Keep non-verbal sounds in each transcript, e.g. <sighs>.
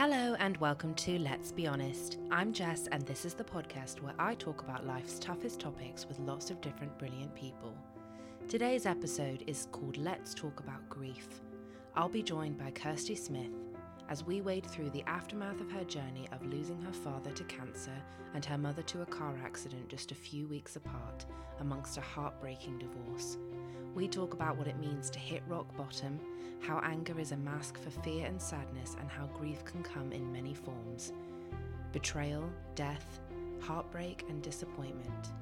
Hello and welcome to Let's Be Honest. I'm Jess, and this is the podcast where I talk about life's toughest topics with lots of different brilliant people. Today's episode is called Let's Talk About Grief. I'll be joined by Kirsty Smith as we wade through the aftermath of her journey of losing her father to cancer and her mother to a car accident just a few weeks apart, amongst a heartbreaking divorce. We talk about what it means to hit rock bottom, how anger is a mask for fear and sadness, and how grief can come in many forms betrayal, death, heartbreak, and disappointment.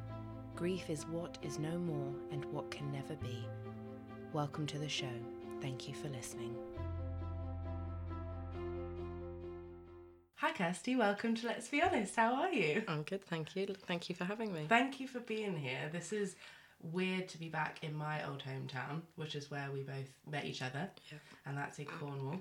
Grief is what is no more and what can never be. Welcome to the show. Thank you for listening. Hi, Kirsty. Welcome to Let's Be Honest. How are you? I'm good, thank you. Thank you for having me. Thank you for being here. This is weird to be back in my old hometown, which is where we both met each other, Yeah. and that's in mm. Cornwall.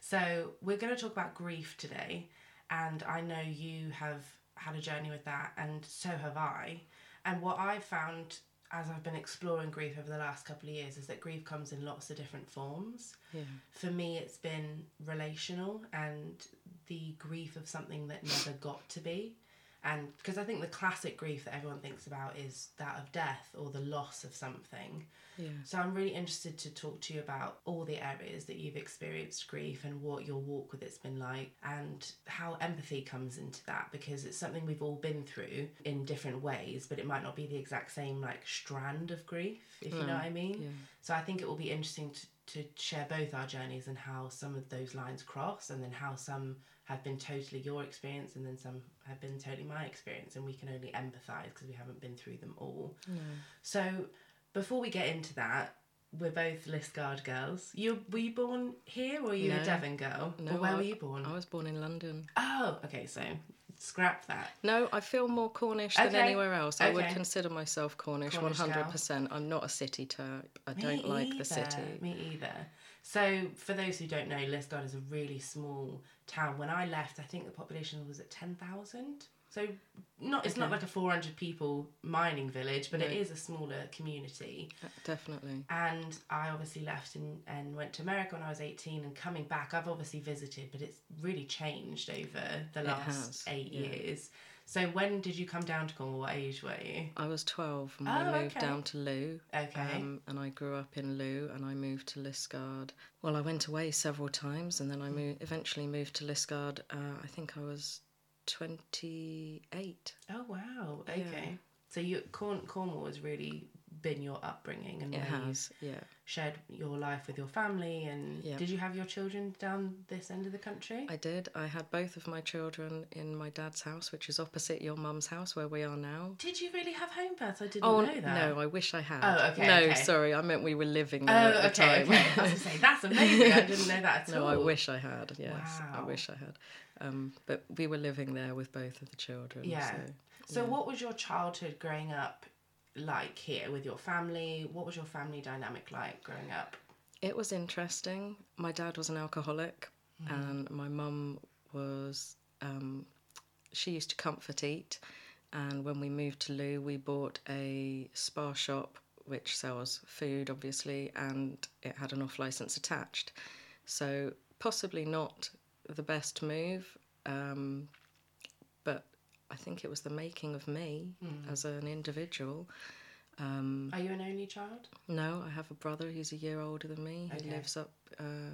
So, we're going to talk about grief today, and I know you have had a journey with that, and so have I. And what I've found as I've been exploring grief over the last couple of years is that grief comes in lots of different forms. Yeah. For me, it's been relational and the grief of something that never got to be. And because I think the classic grief that everyone thinks about is that of death or the loss of something. Yeah. So I'm really interested to talk to you about all the areas that you've experienced grief and what your walk with it's been like and how empathy comes into that because it's something we've all been through in different ways, but it might not be the exact same like strand of grief, if you know mm. what I mean. yeah. So I think it will be interesting to, to share both our journeys and how some of those lines cross and then how some have been totally your experience and then some have been totally my experience and we can only empathize because we haven't been through them all. No. So before we get into that, we're both Liskeard girls. You were you born here or were you a Devon girl? No, or where I- were you born? I was born in London. Oh, okay, so scrap that. No, I feel more Cornish than anywhere else. I would consider myself Cornish, one hundred percent. I'm not a city type. I Me don't like the city. Me either. So, for those who don't know, Liskeard is a really small town. When I left, I think the population was at 10,000. So, not it's not like a 400 people mining village, but it No. is a smaller community. Uh, Definitely. And I obviously left and, and went to America when I was 18. And coming back, I've obviously visited, but it's really changed over the last eight yeah. years. So, when did you come down to Cornwall? What age were you? I was twelve and Oh, we moved okay. down to Looe. Okay. Um, and I grew up in Looe, and I moved to Liskeard. Well, I went away several times, and then I moved, eventually moved to Liskeard. Uh, I think I was twenty-eight. Oh wow! Yeah. Okay, so you Corn, Cornwall has really been your upbringing and It where you've has, yeah. shared your life with your family. And Yeah. did you have your children down this end of the country? I did. I had both of my children in my dad's house, which is opposite your mum's house where we are now. did you really have home births? I didn't Oh know that. no, I wish I had. Oh, okay, No, okay. sorry, I meant we were living there Oh, at the okay, time. <laughs> okay. I was say that's amazing. I didn't know that <laughs> at no, all. I wish I had. Yes, I wish I had. Um, but we were living there with both of the children. Yeah. So, So, yeah. what was your childhood growing up like here with your family? What was your family dynamic like growing up? It was interesting. My dad was an alcoholic, Mm-hmm. and my mum was. Um, she used to comfort eat, and when we moved to Looe, we bought a Spar shop which sells food, obviously, and it had an off license attached. So possibly not the best move, um, I think it was the making of me Mm. as an individual. Um, Are you an only child? no, I have a brother who's a year older than me. He Okay. lives up uh,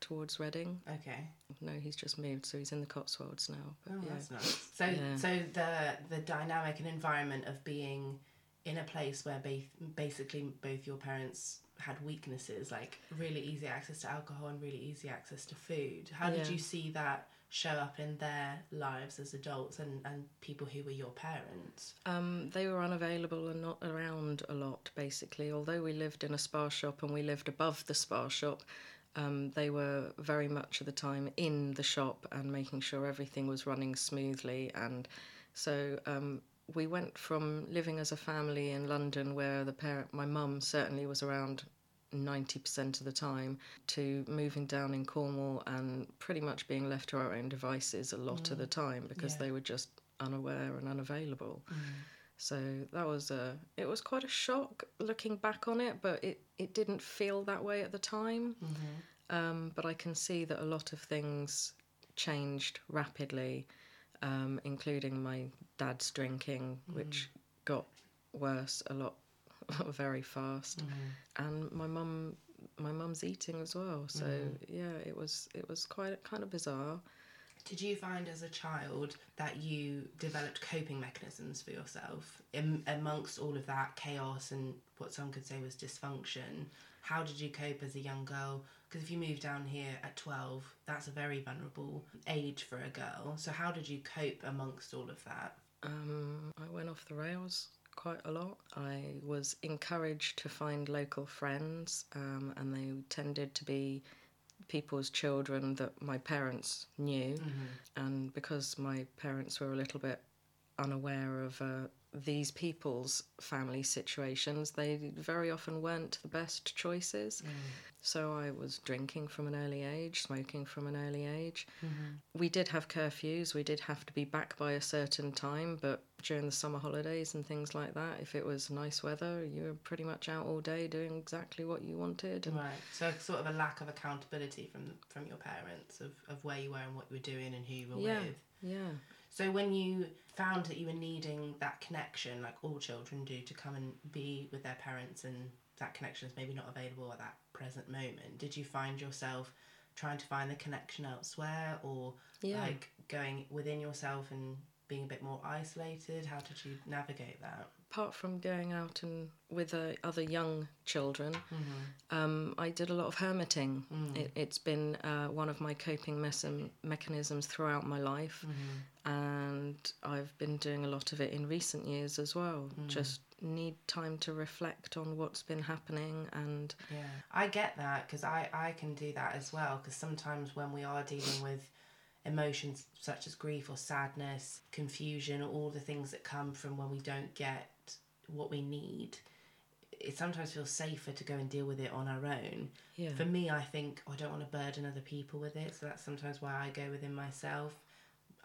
towards Reading. Okay. No, he's just moved, so he's in the Cotswolds now. But Oh, yeah. that's nice. So, Yeah. so the the dynamic and environment of being in a place where ba- basically both your parents had weaknesses, like really easy access to alcohol and really easy access to food. How did you see that show up in their lives as adults and, and people who were your parents? Um, they were unavailable and not around a lot, basically. Although we lived in a Spar shop and we lived above the Spar shop, um, they were very much of the time in the shop and making sure everything was running smoothly. And so um, we went from living as a family in London, where the parent, my mum certainly was around 90% of the time, to moving down in Cornwall and pretty much being left to our own devices a lot of the time because Yeah. they were just unaware and unavailable. So that was a it was quite a shock looking back on it, but it, it didn't feel that way at the time. Um, but I can see that a lot of things changed rapidly, um, including my dad's drinking, which got worse a lot, <laughs> very fast, and my mum, my mum's eating as well. So yeah, it was it was quite kind of bizarre. Did you find as a child that you developed coping mechanisms for yourself in, amongst all of that chaos and what some could say was dysfunction? How did you cope as a young girl? Because if you move down here at 12, that's a very vulnerable age for a girl. So, how did you cope amongst all of that? Um, I went off the rails quite a lot. I was encouraged to find local friends, um, and they tended to be people's children that my parents knew. And because my parents were a little bit unaware of uh, these people's family situations, they very often weren't the best choices. Mm. So I was drinking from an early age, smoking from an early age. Mm-hmm. We did have curfews, we did have to be back by a certain time, but during the summer holidays and things like that, if it was nice weather, you were pretty much out all day doing exactly what you wanted. Right. So, sort of a lack of accountability from from your parents of, of where you were and what you were doing and who you were yeah, with. yeah. So when you found that you were needing that connection, like all children do, to come and be with their parents, and that connection is maybe not available at that present moment, did you find yourself trying to find the connection elsewhere, or Yeah. like going within yourself and being a bit more isolated? How did you navigate that? Apart from going out and with uh, other young children, um, I did a lot of hermiting. It, it's been uh, one of my coping mechanisms throughout my life, and I've been doing a lot of it in recent years as well. Just need time to reflect on what's been happening and Yeah, I get that because I, I can do that as well. Because sometimes when we are dealing with emotions such as grief or sadness, confusion, or all the things that come from when we don't get what we need, it sometimes feels safer to go and deal with it on our own. Yeah. For me, I think "Oh, I don't want to burden other people with it, so that's sometimes why I go within myself.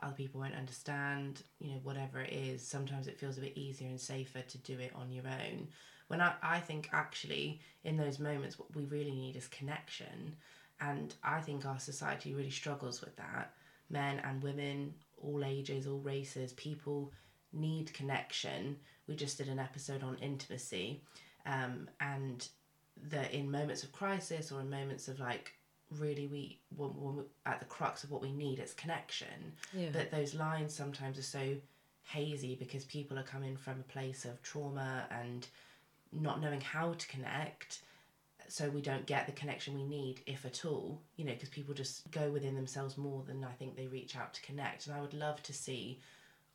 Other people won't understand, you know, whatever it is. Sometimes it feels a bit easier and safer to do it on your own. When I, I think actually in those moments, what we really need is connection. And I think our society really struggles with that. Men and women, all ages, all races, people need connection. We just did an episode on intimacy. Um, and that in moments of crisis or in moments of like really we when, when we at the crux of what we need it's connection Yeah. but those lines sometimes are so hazy because people are coming from a place of trauma and not knowing how to connect so we don't get the connection we need if at all you know because people just go within themselves more than i think they reach out to connect and i would love to see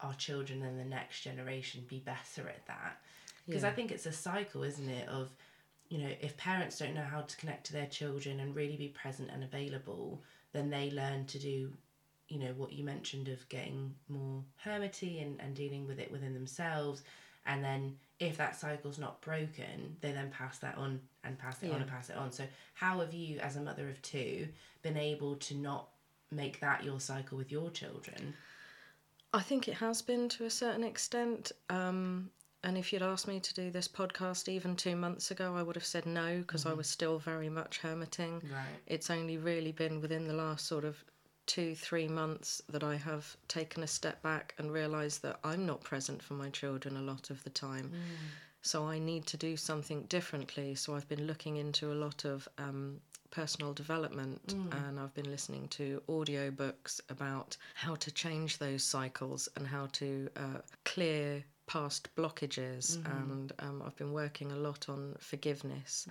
our children and the next generation be better at that? Because i think it's a cycle isn't it of you know if parents don't know how to connect to their children and really be present and available then they learn to do you know what you mentioned of getting more hermity and, and dealing with it within themselves. And then if that cycle's not broken they then pass that on and pass it on and pass it on. So how have you as a mother of two been able to not make that your cycle with your children I think it has been to a certain extent. Um, and if you'd asked me to do this podcast even two months ago, I would have said no because I was still very much hermiting. right It's only really been within the last sort of two, three months that I have taken a step back and realised that I'm not present for my children a lot of the time. So I need to do something differently. So I've been looking into a lot of um, personal development and I've been listening to audiobooks about how to change those cycles and how to uh, clear past blockages and um, I've been working a lot on forgiveness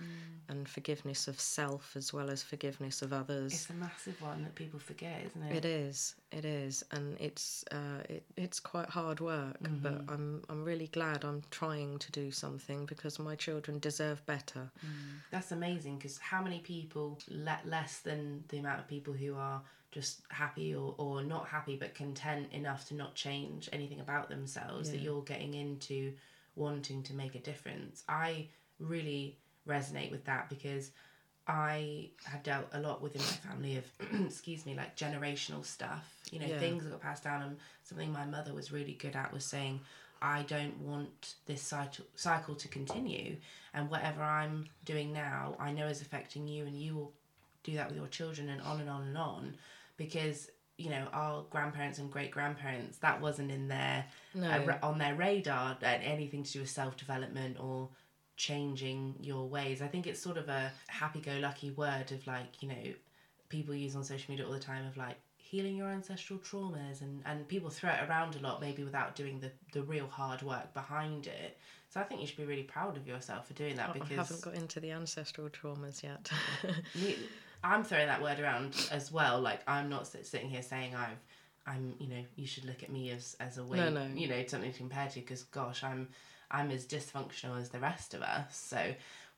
and forgiveness of self as well as forgiveness of others. it's a massive one that people forget isn't it It is, it is, and it's uh, it, it's quite hard work. But I'm I'm really glad I'm trying to do something because my children deserve better. That's amazing because how many people, let less than the amount of people who are just happy or, or not happy but content enough to not change anything about themselves, that you're getting into wanting to make a difference. I really resonate with that because I have dealt a lot within my family of, <clears throat> excuse me, like generational stuff. You know, Yeah. things that got passed down. And something my mother was really good at was saying, I don't want this cycle cycle to continue, and whatever I'm doing now, I know is affecting you, and you will do that with your children, and on and on and on, because you know our grandparents and great grandparents that wasn't in their No. uh, on their radar uh, anything to do with self development or changing your ways. I think it's sort of a happy go lucky word of like you know people use on social media all the time of like healing your ancestral traumas and and people throw it around a lot maybe without doing the the real hard work behind it. So I think you should be really proud of yourself for doing that I because haven't got into the ancestral traumas yet. <laughs> I'm throwing that word around as well. Like I'm not sitting here saying I've, I'm, you know, you should look at me as as a way, No, no. you know, something to compare to. Because gosh, I'm, I'm as dysfunctional as the rest of us. So,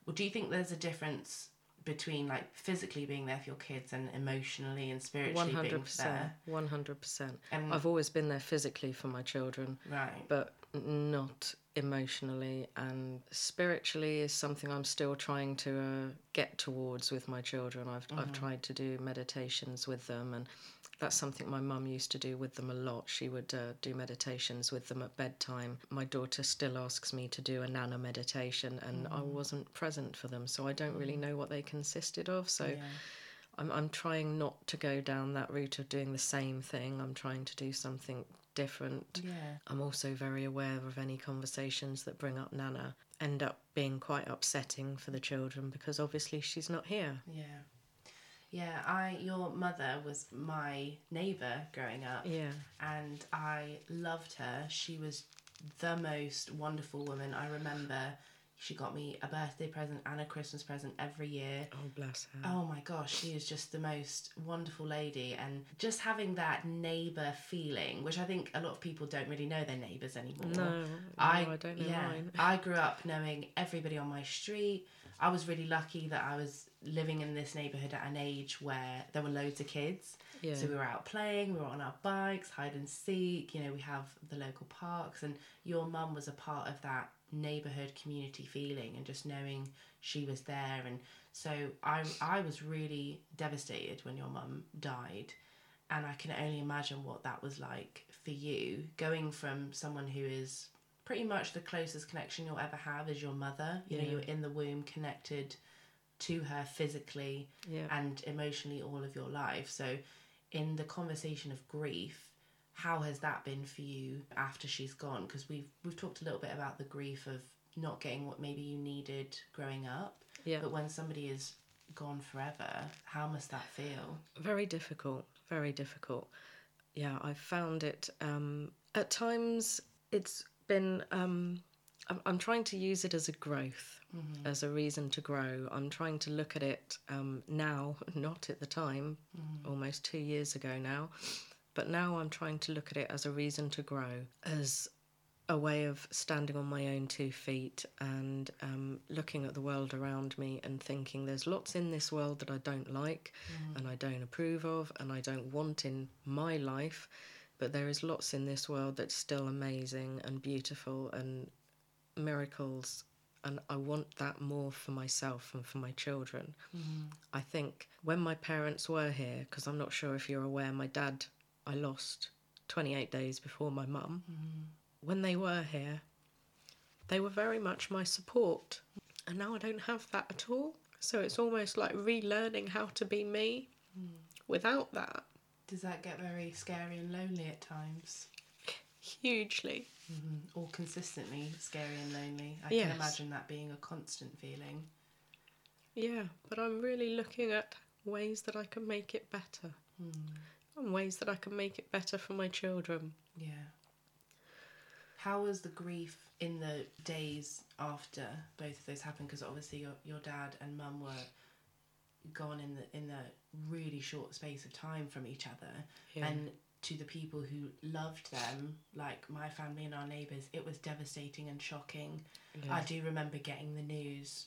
well, do you think there's a difference between like physically being there for your kids and emotionally and spiritually hundred being there? One hundred percent. I've always been there physically for my children, right, but not emotionally and spiritually is something I'm still trying to uh, get towards with my children. I've I've tried to do meditations with them and that's something my mum used to do with them a lot. She would uh, do meditations with them at bedtime. My daughter still asks me to do a nana meditation, and I wasn't present for them, so I don't really know what they consisted of. So yeah, I'm, I'm trying not to go down that route of doing the same thing. I'm trying to do something different. yeah, I'm also very aware of any conversations that bring up Nana end up being quite upsetting for the children because obviously she's not here. yeah. Yeah, I your mother was my neighbour growing up. Yeah. and I loved her. She was the most wonderful woman. I remember she got me a birthday present and a Christmas present every year. Oh, bless her. Oh my gosh, she is just the most wonderful lady, and just having that neighbour feeling, which I think a lot of people don't really know their neighbours anymore. No, no, I, don't know mine. I grew up knowing everybody on my street. I was really lucky that I was living in this neighbourhood at an age where there were loads of kids. Yeah. So we were out playing, we were on our bikes, hide and seek, you know, we have the local parks and your mum was a part of that neighbourhood community feeling and just knowing she was there and so I I was really devastated when your mum died and I can only imagine what that was like for you going from someone who is pretty much the closest connection you'll ever have is your mother you know you're in the womb connected to her physically Yeah. and emotionally all of your life so in the conversation of grief how has that been for you after she's gone because we've we've talked a little bit about the grief of not getting what maybe you needed growing up Yeah. but when somebody is gone forever how must that feel Very difficult. Very difficult. Yeah, I found it. Um, at times, it's been. Um, I'm, I'm trying to use it as a growth, as a reason to grow. I'm trying to look at it um, now, <laughs> not at the time, almost two years ago now. But now I'm trying to look at it as a reason to grow, as a way of standing on my own two feet and um, looking at the world around me and thinking there's lots in this world that I don't like and I don't approve of and I don't want in my life, but there is lots in this world that's still amazing and beautiful and miracles. And I want that more for myself and for my children. Mm-hmm. I think when my parents were here, because I'm not sure if you're aware, my dad I lost 28 days before my mum mm-hmm. when they were here, they were very much my support. And now I don't have that at all. So it's almost like relearning how to be me mm. without that does that get very scary and lonely at times hugely. Mm-hmm. or consistently scary and lonely i Yes. can imagine that being a constant feeling Yeah, but I'm really looking at ways that I can make it better. Hmm. And ways that I can make it better for my children. Yeah. How was the grief in the days after both of those happened? Because obviously your your dad and mum were gone in the in the really short space of time from each other, Yeah. and to the people who loved them, like my family and our neighbours, it was devastating and shocking. Yeah. I do remember getting the news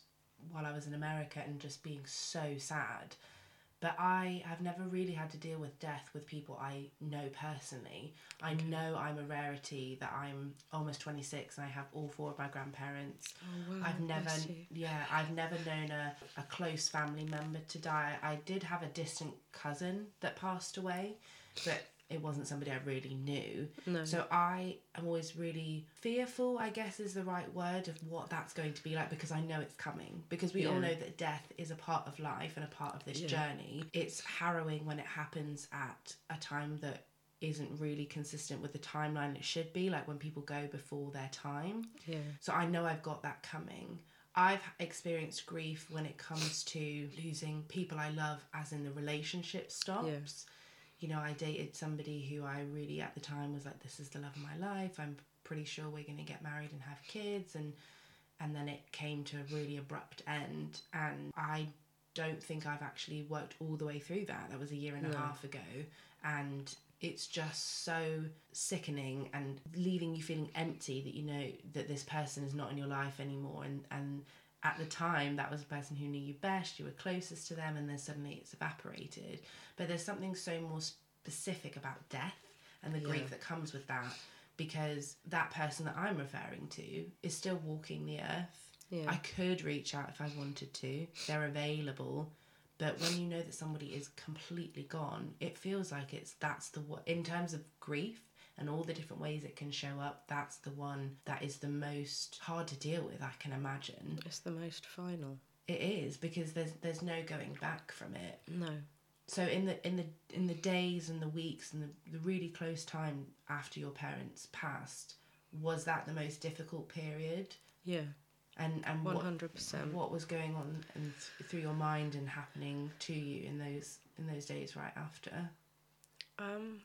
while I was in America and just being so sad. But I have never really had to deal with death with people I know personally. I know I'm a rarity that I'm almost 26 and I have all four of my grandparents. Oh, wow, I've never, yeah, I've never known a, a close family member to die. I did have a distant cousin that passed away, but it wasn't somebody I really knew. No. So I am always really fearful, I guess is the right word, of what that's going to be like because I know it's coming. Because we all know that death is a part of life and a part of this Yeah. journey. It's harrowing when it happens at a time that isn't really consistent with the timeline it should be, like when people go before their time. yeah. So I know I've got that coming. I've experienced grief when it comes to losing people I love, as in the relationship stops. You know, I dated somebody who I really at the time was like, this is the love of my life. I'm pretty sure we're going to get married and have kids. And, and then it came to a really abrupt end. And I don't think I've actually worked all the way through that. That was a year and a half ago. And it's just so sickening and leaving you feeling empty that you know that this person is not in your life anymore. And, and at the time, that was the person who knew you best, you were closest to them, and then suddenly it's evaporated. But there's something so more specific about death and the grief that comes with that because that person that I'm referring to is still walking the earth. Yeah. I could reach out if I wanted to. They're available. But when you know that somebody is completely gone, it feels like it's that's the in terms of grief and all the different ways it can show up, that's the one that is the most hard to deal with, I can imagine. It's the most final. It is because there's there's no going back from it. No. So in the in the in the days and the weeks and the, the really close time after your parents passed, was that the most difficult period? Yeah. And and hundred percent. what was going on and through your mind and happening to you in those in those days right after? Um,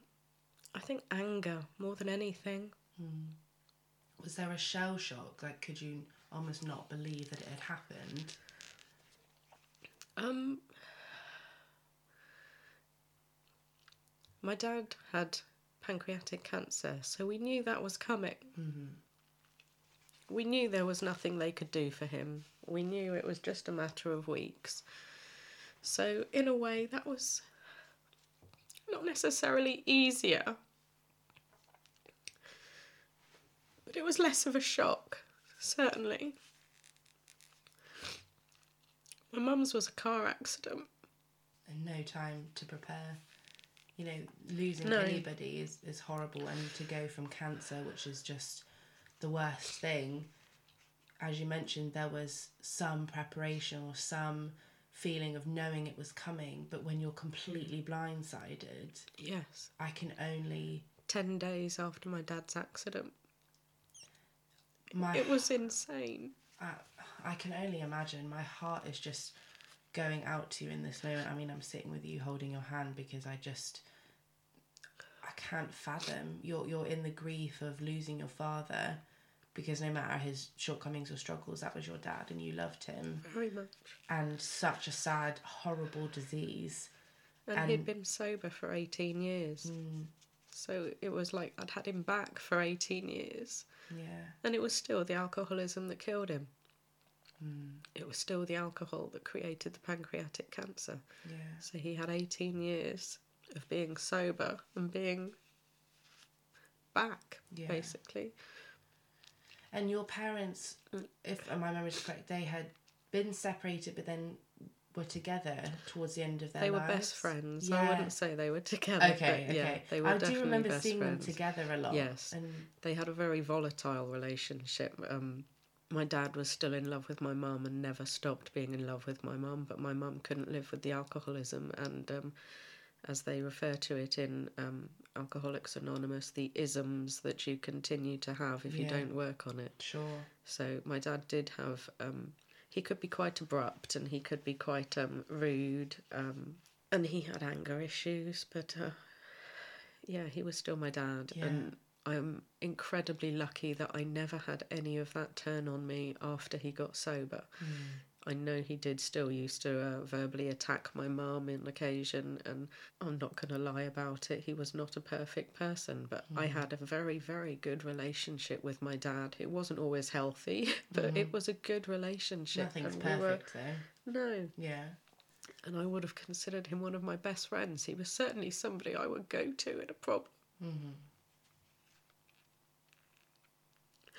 I think anger more than anything. Was there a shell shock? Like, could you almost not believe that it had happened? Um, my dad had pancreatic cancer, so we knew that was coming. We knew there was nothing they could do for him. We knew it was just a matter of weeks. So, in a way, that was not necessarily easier, but it was less of a shock, certainly. My mum's was a car accident. And no time to prepare. You know, losing No. anybody is, is horrible, and to go from cancer, which is just the worst thing. As you mentioned, there was some preparation or some feeling of knowing it was coming, but when you're completely blindsided, Yes. I can only 10 days after my dad's accident. My It was insane. I, I can only imagine. My heart is just going out to you in this moment. I mean, I'm sitting with you holding your hand because I just I can't fathom. You're you're in the grief of losing your father because no matter his shortcomings or struggles, that was your dad and you loved him. Very much. And such a sad, horrible disease. And, And- he'd been sober for 18 years. Mm. So it was like I'd had him back for 18 years. Yeah. And it was still the alcoholism that killed him. Mm. It was still the alcohol that created the pancreatic cancer. Yeah. So he had 18 years of being sober and being back, Yeah. basically. And your parents, mm. if my memory is correct, they had been separated but then were together towards the end of their They were best friends. Yeah. I wouldn't say they were together. Okay, but yeah, okay. they were I do remember seeing friends. them together a lot. Yes. And They had a very volatile relationship. Um, my dad was still in love with my mum and never stopped being in love with my mum, but my mum couldn't live with the alcoholism. And um, as they refer to it in um, Alcoholics Anonymous, the isms that you continue to have if you don't work on it. sure. So my dad did have. Um, he could be quite abrupt and he could be quite um, rude, um, and he had anger issues. But uh, yeah, he was still my dad, Yeah. and I'm incredibly lucky that I never had any of that turn on me after he got sober. I know he did still used to uh, verbally attack my mum on occasion, and I'm not going to lie about it. He was not a perfect person, but I mm. had a very, very good relationship with my dad. It wasn't always healthy, <laughs> but it mm. was a good relationship. Nothing's and we were- perfect though. no, Yeah. and I would have considered him one of my best friends. He was certainly somebody I would go to in a problem. Mm-hmm.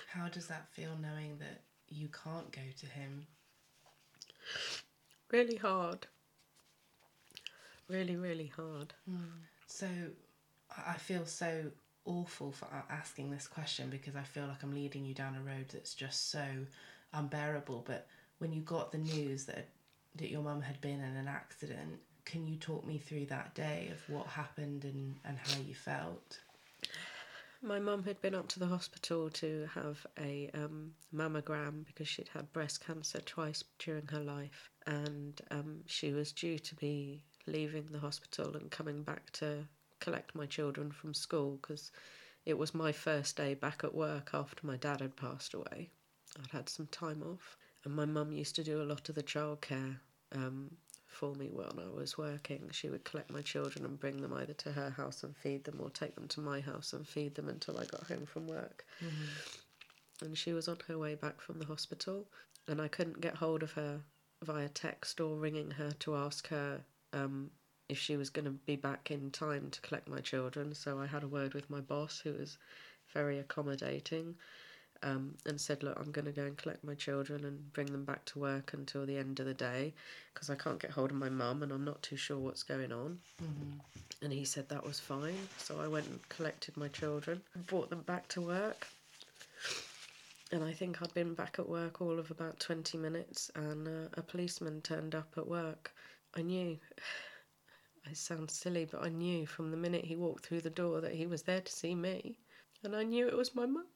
How does that feel knowing that you can't go to him? Really hard. Really, really hard. Mm. So I feel so awful for asking this question because I feel like I'm leading you down a road that's just so unbearable. But when you got the news that that your mum had been in an accident, can you talk me through that day of what happened and, and how you felt? My mum had been up to the hospital to have a um, mammogram because she'd had breast cancer twice during her life, and um, she was due to be leaving the hospital and coming back to collect my children from school because it was my first day back at work after my dad had passed away. I'd had some time off, and my mum used to do a lot of the childcare um, for me when I was working. She would collect my children and bring them either to her house and feed them or take them to my house and feed them until I got home from work. Mm-hmm. And she was on her way back from the hospital, and I couldn't get hold of her via text or ringing her to ask her um, if she was going to be back in time to collect my children. So I had a word with my boss, who was very accommodating um, and said, Look, I'm going to go and collect my children and bring them back to work until the end of the day because I can't get hold of my mum and I'm not too sure what's going on. Mm-hmm. And he said that was fine. So I went and collected my children, and brought them back to work. And I think I'd been back at work all of about 20 minutes, and uh, a policeman turned up at work. I knew, <sighs> I sound silly, but I knew from the minute he walked through the door that he was there to see me. And I knew it was my mum.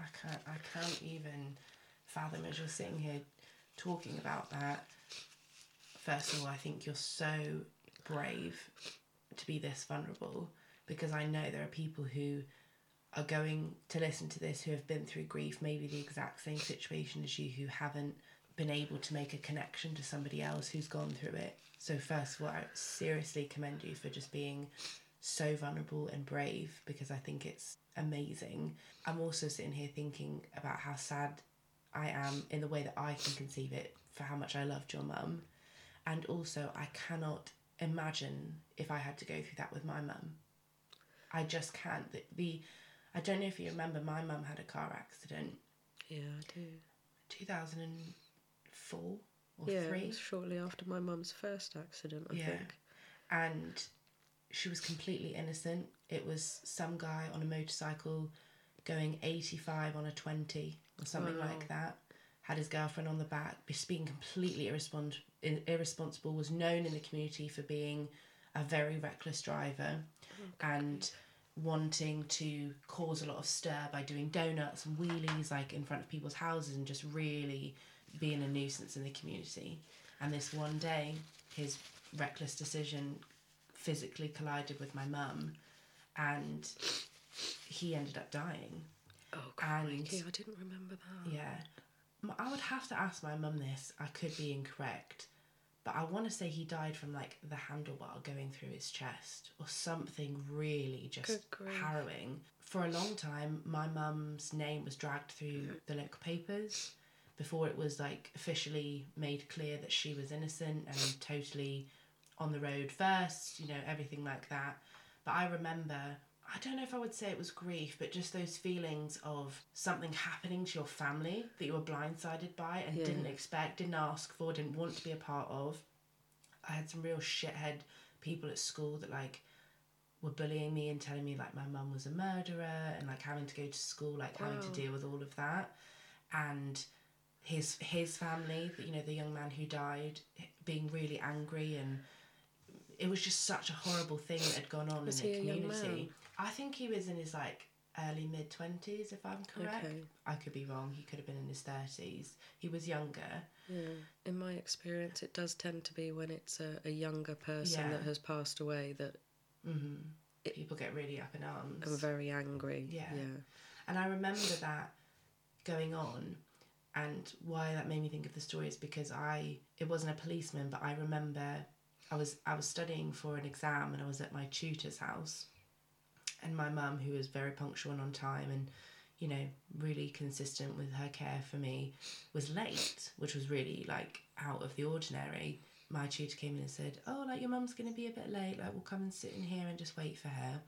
I can't I can't even fathom as you're sitting here talking about that. First of all, I think you're so brave to be this vulnerable because I know there are people who are going to listen to this who have been through grief, maybe the exact same situation as you, who haven't been able to make a connection to somebody else who's gone through it. So, first of all, I seriously commend you for just being so vulnerable and brave because I think it's amazing. I'm also sitting here thinking about how sad I am in the way that I can conceive it for how much I loved your mum. And also, I cannot imagine if I had to go through that with my mum. I just can't. The, the I don't know if you remember, my mum had a car accident. Yeah, I do. 2004 or yeah, three. shortly after my mum's first accident, I yeah. think. And she was completely innocent. It was some guy on a motorcycle going 85 on a 20 or something wow. like that. Had his girlfriend on the back, just being completely irrespons- irresponsible, was known in the community for being a very reckless driver oh, and wanting to cause a lot of stir by doing donuts and wheelies like in front of people's houses and just really being a nuisance in the community. And this one day, his reckless decision physically collided with my mum, and he ended up dying. Oh, crikey, and, I didn't remember that. Yeah. I would have to ask my mum this. I could be incorrect, but I want to say he died from like the handlebar going through his chest or something really just harrowing. For a long time, my mum's name was dragged through mm-hmm. the local papers before it was like officially made clear that she was innocent and totally on the road first, you know, everything like that. But I remember, I don't know if I would say it was grief, but just those feelings of something happening to your family that you were blindsided by and yeah. didn't expect, didn't ask for, didn't want to be a part of. I had some real shithead people at school that like were bullying me and telling me like my mum was a murderer and like having to go to school, like wow. having to deal with all of that. And his his family, you know, the young man who died, being really angry and it was just such a horrible thing that had gone on was in the community. I think he was in his like early mid twenties, if I'm correct. Okay. I could be wrong. He could have been in his thirties. He was younger. Yeah. In my experience, it does tend to be when it's a, a younger person yeah. that has passed away that mm-hmm. it, people get really up in arms and very angry. Yeah. Yeah. And I remember that going on and why that made me think of the story is because I it wasn't a policeman but I remember I was I was studying for an exam and I was at my tutor's house, and my mum, who was very punctual and on time and you know really consistent with her care for me, was late, which was really like out of the ordinary. My tutor came in and said, "Oh, like your mum's gonna be a bit late. Like we'll come and sit in here and just wait for her."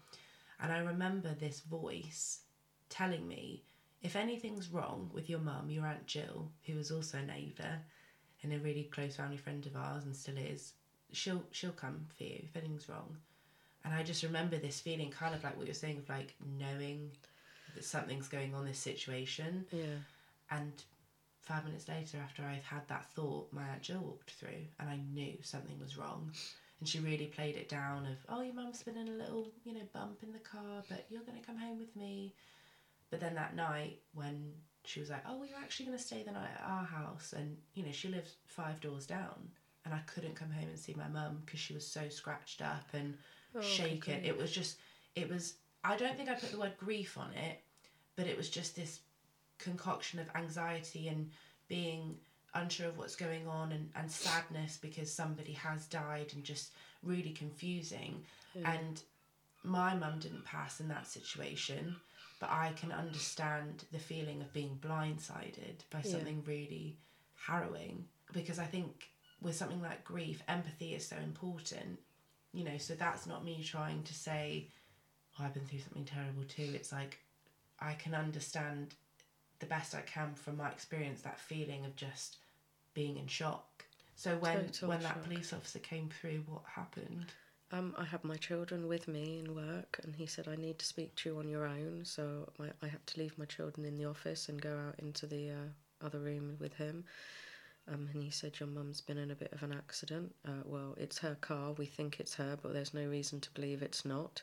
And I remember this voice telling me, if anything's wrong with your mum, your Aunt Jill, who was also a neighbour and a really close family friend of ours and still is, she'll she'll come for you if anything's wrong. And I just remember this feeling, kind of like what you're saying, of like knowing that something's going on this situation. Yeah. And five minutes later, after I'd had that thought, my Aunt Jill walked through and I knew something was wrong. And she really played it down of, oh, your mum's been in a little, you know, bump in the car, but you're going to come home with me. But then that night, when she was like, oh, well, you're actually going to stay the night at our house. And, you know, she lives five doors down. And I couldn't come home and see my mum because she was so scratched up and Oh, shaken. It was just, it was, I don't think I put the word grief on it, but it was just this concoction of anxiety and being unsure of what's going on and, and sadness because somebody has died and just really confusing. And my mum didn't pass in that situation, but I can understand the feeling of being blindsided by Yeah. something really harrowing because I think with something like grief, empathy is so important. You know, so that's not me trying to say, oh, I've been through something terrible too. It's like I can understand the best I can from my experience that feeling of just being in shock. So when Total when that police officer came through, what happened? Um, I had my children with me in work, and he said, I need to speak to you on your own. So my, I had to leave my children in the office and go out into the uh, other room with him. Um, and he said, Your mum's been in a bit of an accident. Uh, well, it's her car. We think it's her, but there's no reason to believe it's not.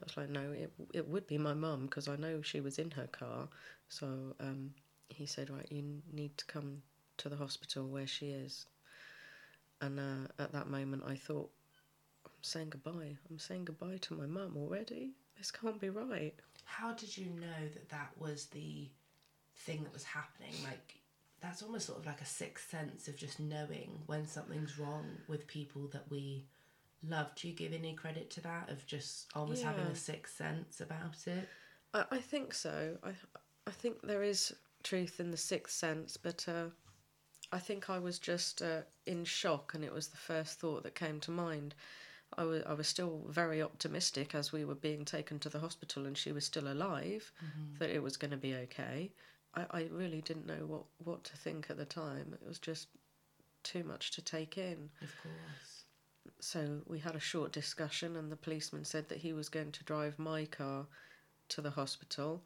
I was like, No, it, it would be my mum because I know she was in her car. So um, he said, Right, you need to come to the hospital where she is. And uh, at that moment, I thought, I'm saying goodbye. I'm saying goodbye to my mum already. This can't be right. How did you know that that was the thing that was happening? Like, that's almost sort of like a sixth sense of just knowing when something's wrong with people that we love. Do you give any credit to that of just almost having a sixth sense about it? I, I think so. I I think there is truth in the sixth sense, but uh, I think I was just uh, in shock, and it was the first thought that came to mind. I was I was still very optimistic as we were being taken to the hospital, and she was still alive, that it was going to be okay. I, I really didn't know what, what to think at the time. It was just too much to take in. Of course. So we had a short discussion, and the policeman said that he was going to drive my car to the hospital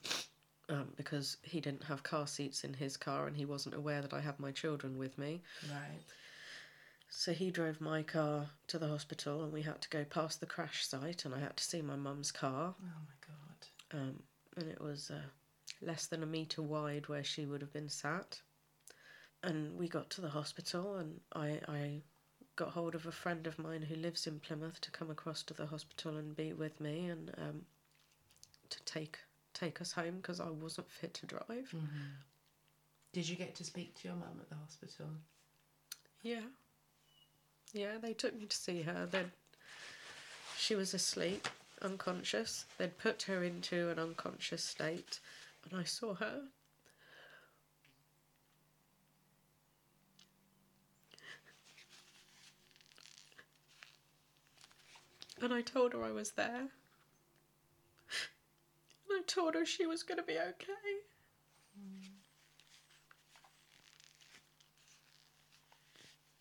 um, because he didn't have car seats in his car and he wasn't aware that I had my children with me. Right. So he drove my car to the hospital, and we had to go past the crash site, and I had to see my mum's car. Oh my god. Um, and it was uh, less than a metre wide where she would have been sat. And we got to the hospital, and I, I got hold of a friend of mine who lives in Plymouth to come across to the hospital and be with me and um, to take take us home because I wasn't fit to drive. Did you get to speak to your mum at the hospital? Yeah. Yeah, they took me to see her. Then she was asleep, unconscious. They'd put her into an unconscious state, and I saw her. And I told her I was there. And I told her she was going to be okay.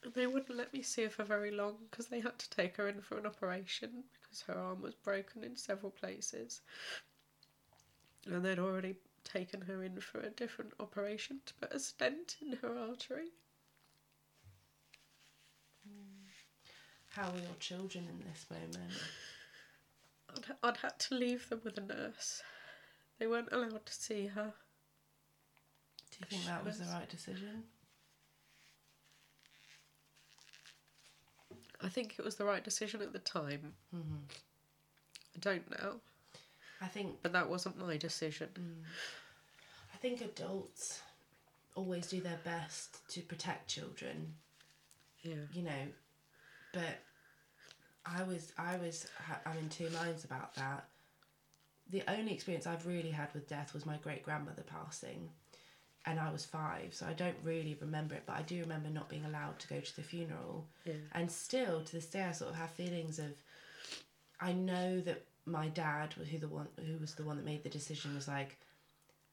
And they wouldn't let me see her for very long because they had to take her in for an operation because her arm was broken in several places. And they'd already taken her in for a different operation to put a stent in her artery. How were your children in this moment? <sighs> I'd, I'd had to leave them with a nurse. They weren't allowed to see her. Do you think that was the right decision? I think it was the right decision at the time. Mm-hmm. I don't know. I think But that wasn't my decision. I think adults always do their best to protect children, Yeah. you know, but I was I was I'm in two minds about that. The only experience I've really had with death was my great grandmother passing, and I was five, so I don't really remember it. But I do remember not being allowed to go to the funeral, Yeah. and still to this day I sort of have feelings of. I know that my dad, who the one who was the one that made the decision, was like,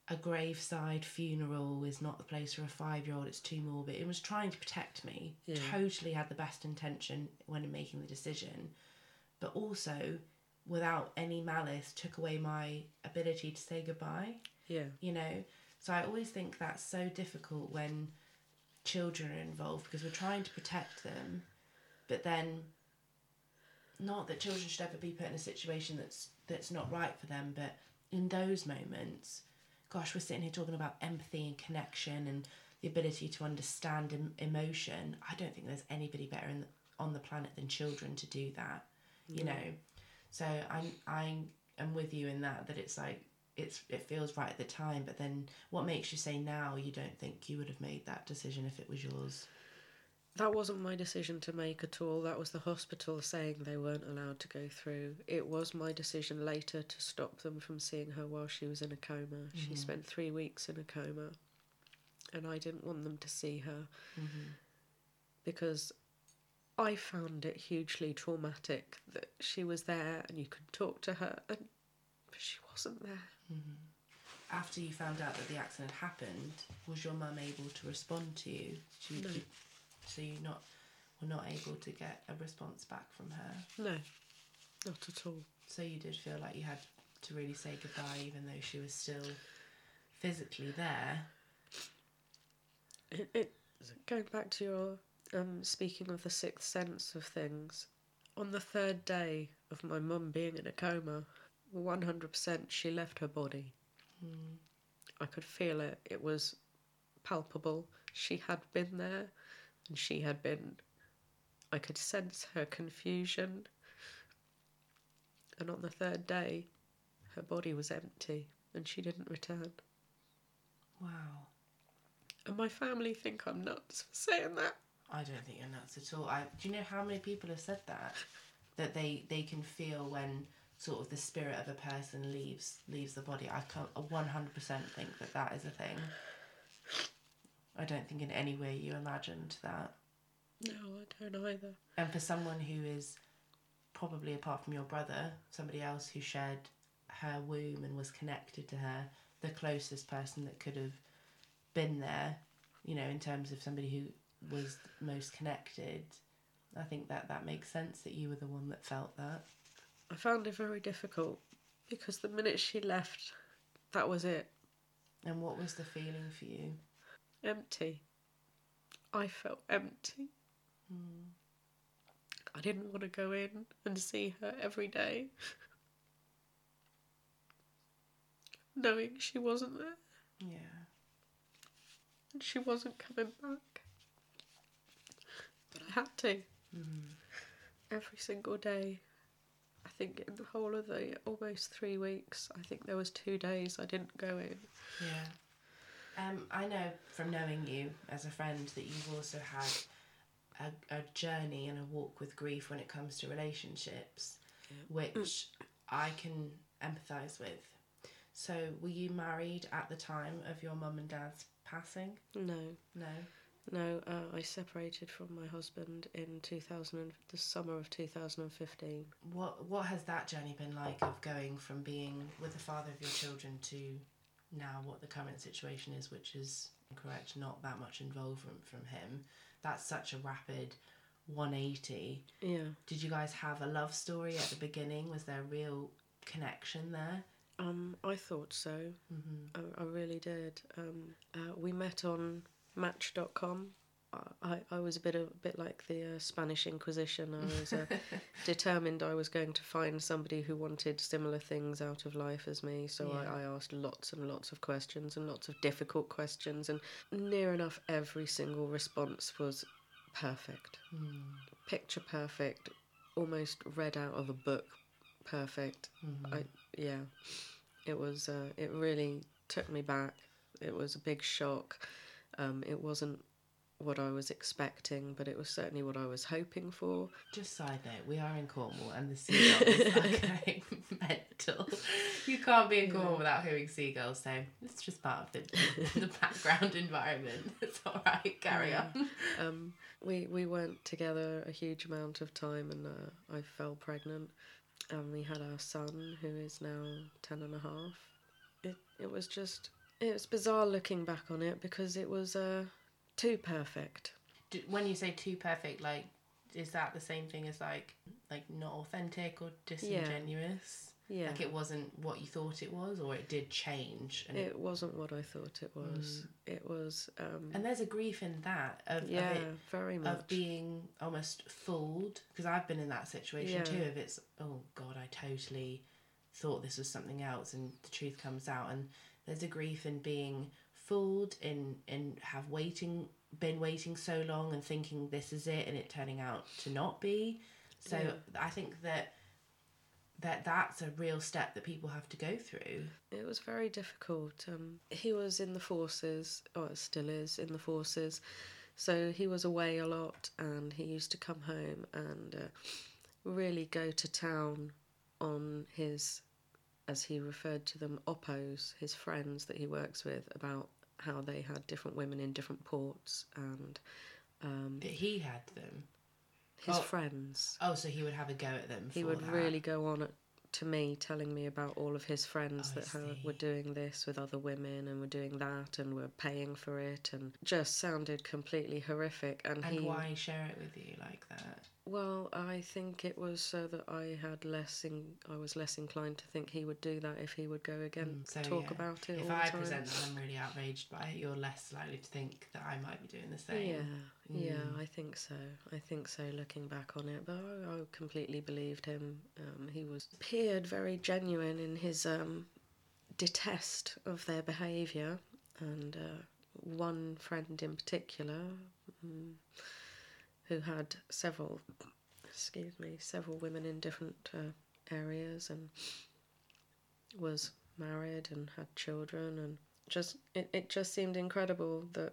a graveside funeral is not the place for a five year old. It's too morbid. It was trying to protect me. Yeah. Totally had the best intention when making the decision, but also without any malice took away my ability to say goodbye Yeah. you know so i always think that's so difficult when children are involved because we're trying to protect them but then not that children should ever be put in a situation that's that's not right for them but in those moments gosh we're sitting here talking about empathy and connection and the ability to understand em- emotion. I don't think there's anybody better in, on the planet than children to do that you know? So i'm i am with you in that that it's like it's it feels right at the time but then what makes you say now you don't think you would have made that decision if it was yours That wasn't my decision to make at all. That was the hospital saying they weren't allowed to go through. It was my decision later to stop them from seeing her while she was in a coma. She mm-hmm. spent three weeks in a coma, and I didn't want them to see her mm-hmm. because I found it hugely traumatic that she was there and you could talk to her and she wasn't there. Mm-hmm. after you found out that the accident happened was your mum able to respond to you She- No. So you not were not able to get a response back from her No, not at all. so you did feel like you had to really say goodbye even though she was still physically there It, it going back to your um, speaking of the sixth sense of things. On the third day of my mum being in a coma, one hundred percent she left her body. I could feel it. It was palpable. She had been there, and she had been. I could sense her confusion. And on the third day, her body was empty, and she didn't return. wow And my family think I'm nuts for saying that. I don't think you're nuts at all. I do you know how many people have said that? That they they can feel when sort of the spirit of a person leaves leaves the body. I can't one hundred percent think that that is a thing. I don't think in any way you imagined that. No, I don't either. And for someone who is probably apart from your brother, somebody else who shared her womb and was connected to her, the closest person that could have been there, you know, in terms of somebody who was most connected, I think that that makes sense that you were the one that felt that. I found it very difficult because the minute she left, that was it. And what was the feeling for you? Empty. I felt empty. I didn't want to go in and see her every day. <laughs> Knowing she wasn't there Yeah. and she wasn't coming back. But I had to. Mm-hmm. Every single day. I think in the whole of the almost three weeks, I think there was two days I didn't go in. Yeah. Um, I know from knowing you as a friend that you've also had a, a journey and a walk with grief when it comes to relationships, which I can empathise with. So, were you married at the time of your mum and dad's passing? No, No. no, uh, I separated from my husband in 2000, and- the summer of 2015. What What has that journey been like of going from being with the father of your children to now what the current situation is, which is correct, not that much involvement from him? That's such a rapid 180. Yeah. Did you guys have a love story at the beginning? Was there a real connection there? Um, I thought so. Mm-hmm. I, I really did. Um, uh, we met on Match.com. I, I, was a bit a bit like the uh, Spanish Inquisition. I was uh, <laughs> determined I was going to find somebody who wanted similar things out of life as me. So Yeah. I, I asked lots and lots of questions and lots of difficult questions, and near enough every single response was perfect, picture perfect, almost read out of a book, perfect. I yeah, it was. Uh, it really took me back. It was a big shock. Um, it wasn't what I was expecting, but it was certainly what I was hoping for. Just side note, we are in Cornwall and the seagulls are <laughs> going mental. You can't be in Cornwall without hearing seagulls, so it's just part of the, <laughs> the background environment. <laughs> It's all right, carry on. Um, we we weren't together a huge amount of time, and uh, I fell pregnant, and we had our son, who is now ten and a half. It it was just it was bizarre looking back on it because it was uh, too perfect. Do, when you say too perfect, like, is that the same thing as like like not authentic or disingenuous? Yeah. Like it wasn't what you thought it was, or it did change. And, it wasn't what I thought it was. It was. Um, and there's a grief in that of, yeah, of it very much. of being almost fooled because I've been in that situation Yeah. too. If it's oh god, I totally thought this was something else, and the truth comes out, and there's a grief in being fooled, in in have waiting been waiting so long and thinking this is it, and it turning out to not be. So Yeah. I think that that that's a real step that people have to go through. It was very difficult. Um, he was in the forces, or still is in the forces, so he was away a lot, and he used to come home and uh, really go to town on his, as he referred to them, oppos, his friends that he works with, about how they had different women in different ports, and um, That he had them. his Oh. friends. Oh, so he would have a go at them. He would that. really go on at, to me, telling me about all of his friends I that ha- were doing this with other women and were doing that and were paying for it and just sounded completely horrific. And, And he, why share it with you like that? Well, I think it was so that I had less, in, I was less inclined to think he would do that if he would go again, Mm, so, talk yeah, about it If all I the time. present that I'm really outraged by it, you're less likely to think that I might be doing the same. Yeah, yeah, Mm. I think so. I think so. Looking back on it, but I, I completely believed him. Um, he was appeared very genuine in his um, detest of their behaviour, and uh, one friend in particular, mm, who had several, excuse me, several women in different uh, areas, and was married and had children, and just it, it just seemed incredible that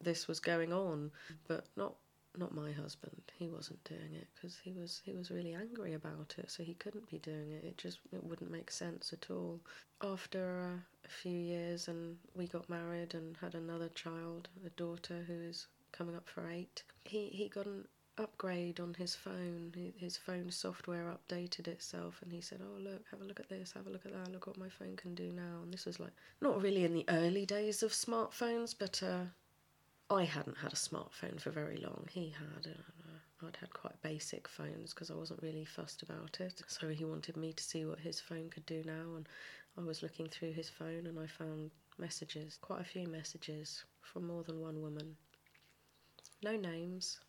this was going on, but not not my husband. He wasn't doing it because he was he was really angry about it, so he couldn't be doing it. It just it wouldn't make sense at all. After uh, a few years, and we got married and had another child, a daughter who is coming up for eight. He he got an upgrade on his phone. His phone software updated itself, and he said, "Oh look, have a look at this, have a look at that. Look what my phone can do now." And this was like not really in the early days of smartphones, but. Uh, I hadn't had a smartphone for very long. He had. Uh, I'd had quite basic phones because I wasn't really fussed about it. So he wanted me to see what his phone could do now, and I was looking through his phone and I found messages, quite a few messages from more than one woman. No names,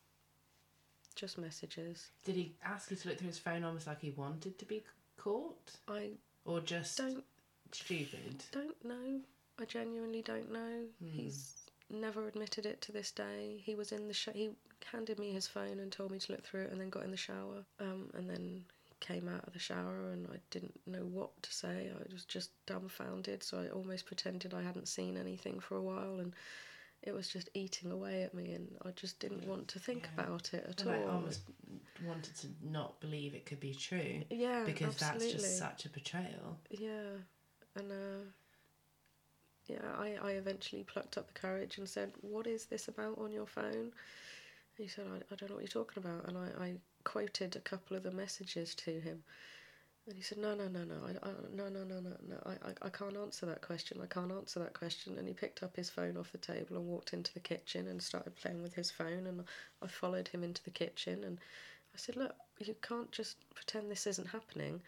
just messages. Did he ask you to look through his phone almost like he wanted to be caught? I Or just don't stupid? don't know. I genuinely don't know. He's never admitted it to this day. He was in the sh- he handed me his phone and told me to look through it, and then got in the shower. Um, and then came out of the shower, and I didn't know what to say. I was just dumbfounded. So I almost pretended I hadn't seen anything for a while, and it was just eating away at me, and I just didn't want to think Yeah. about it at And I all. almost wanted to not believe it could be true yeah, because absolutely. that's just such a betrayal. Yeah, and uh, yeah, I, I eventually plucked up the courage and said, "What is this about on your phone?" And he said, "I, I don't know what you're talking about," and I, I quoted a couple of the messages to him, and he said, "No, no, no, no, I, I, no, no, no, no, no, I, I, I can't answer that question. I can't answer that question." And he picked up his phone off the table and walked into the kitchen and started playing with his phone, and I followed him into the kitchen and I said, "Look, you can't just pretend this isn't happening."